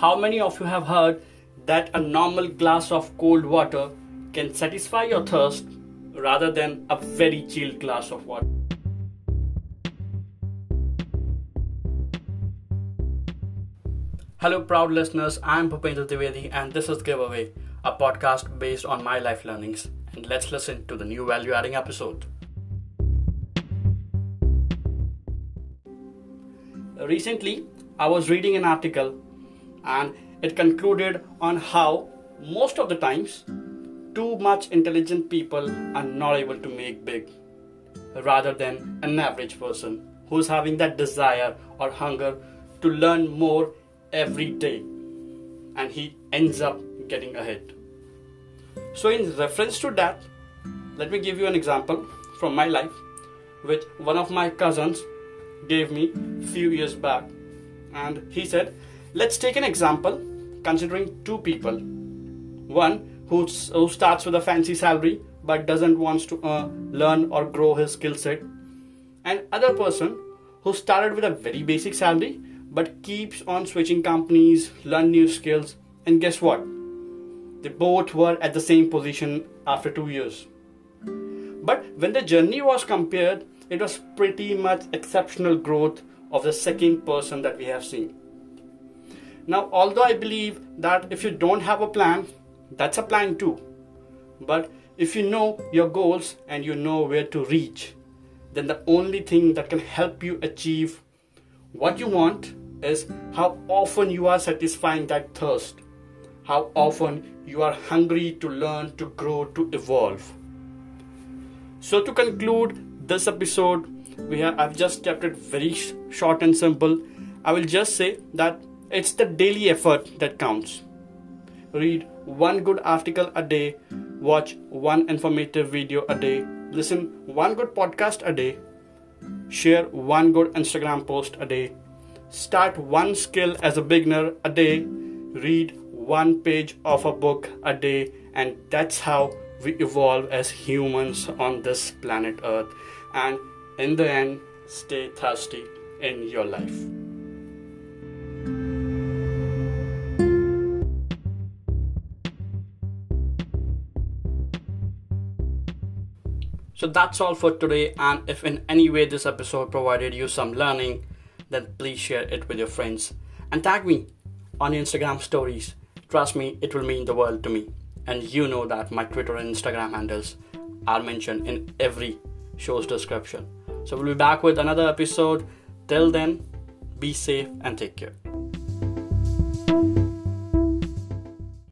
How many of you have heard that a normal glass of cold water can satisfy your thirst rather than a very chilled glass of water? Hello, proud listeners. I'm Bhupendra Trivedi, and this is Giveaway, a podcast based on my life learnings. And let's listen to the new value adding episode. Recently, I was reading an article and it concluded on how most of the times too much intelligent people are not able to make big rather than an average person who's having that desire or hunger to learn more every day and he ends up getting ahead. So in reference to that let me give you an example from my life which one of my cousins gave me few years back. And he said let's take an example considering two people. One who, who starts with a fancy salary but doesn't wants to uh, learn or grow his skill set. And other person who started with a very basic salary but keeps on switching companies learn new skills. And guess what? They both were at the same position after 2 years. But when the journey was compared it was pretty much exceptional growth of the second person that we have seen. Now, although I believe that if you don't have a plan, that's a plan too. But if you know your goals and you know where to reach, then the only thing that can help you achieve what you want is how often you are satisfying that thirst, how often you are hungry to learn, to grow, to evolve. So, to conclude, this episode we have I've just kept it very short and simple. I will just say that it's the daily effort that counts. Read one good article a day, watch one informative video a day, listen one good podcast a day, share one good Instagram post a day, start one skill as a beginner a day, read one page of a book a day, and that's how we evolve as humans on this planet Earth. And in the end, stay thirsty in your life. So that's all for today. And if in any way this episode provided you some learning, then please share it with your friends and tag me on Instagram stories. Trust me, it will mean the world to me. And you know that my Twitter and Instagram handles are mentioned in every show's description. So we'll be back with another episode. Till then, be safe and take care.